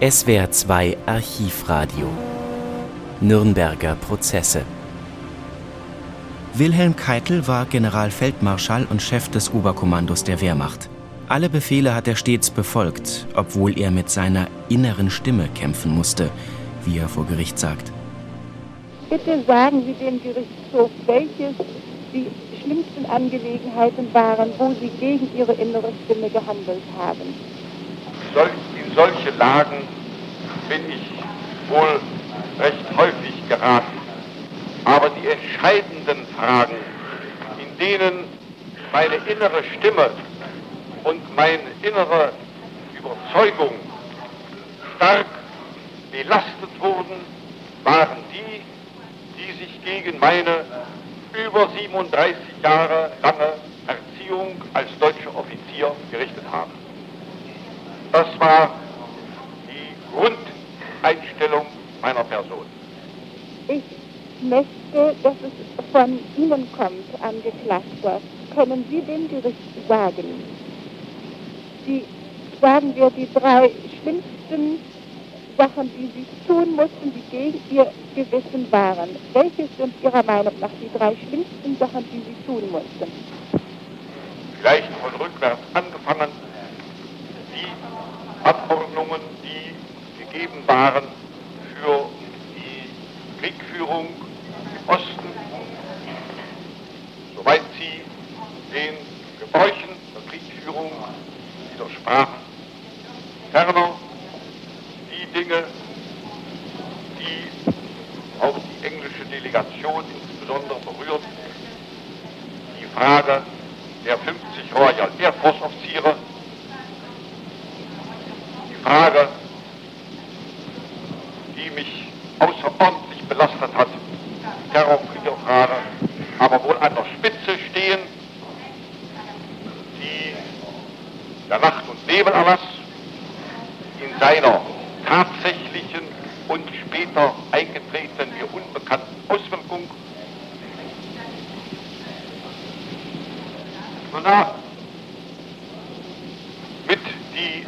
SWR 2 Archivradio Nürnberger Prozesse Wilhelm Keitel war Generalfeldmarschall und Chef des Oberkommandos der Wehrmacht. Alle Befehle hat er stets befolgt, obwohl er mit seiner inneren Stimme kämpfen musste, wie er vor Gericht sagt. Bitte sagen Sie dem Gerichtshof, welches die schlimmsten Angelegenheiten waren, wo Sie gegen Ihre innere Stimme gehandelt haben. In solche Lagen bin ich wohl recht häufig geraten. Aber die entscheidenden Fragen, in denen meine innere Stimme und meine innere Überzeugung stark belastet wurden, waren die, die sich gegen meine über 37 Jahre lange Erziehung als deutscher Offizier gerichtet haben. Das war die Grundeinstellung meiner Person. Ich möchte, dass es von Ihnen kommt, Angeklagter. Können Sie dem Gericht sagen, die, sagen wir, die drei schlimmsten Sachen, die Sie tun mussten, die gegen Ihr Gewissen waren. Welche sind Ihrer Meinung nach die drei schlimmsten Sachen, die Sie tun mussten? Vielleicht von rückwärts angefangen, die Anordnungen, die gegeben waren für die Kriegführung im Osten, soweit sie den Gebräuchen der Kriegführung widersprachen. Ferner Dinge, die auch die englische Delegation insbesondere berührt. Die Frage der 50 Royal Air Force Offiziere, die Frage, die mich außerordentlich belastet hat, Terror, Kriokrane, aber wohl an der Spitze stehen, die der Nacht- und Nebelerlass in seiner tatsächlichen und später eingetretenen, mir unbekannten Auswirkung. Mit die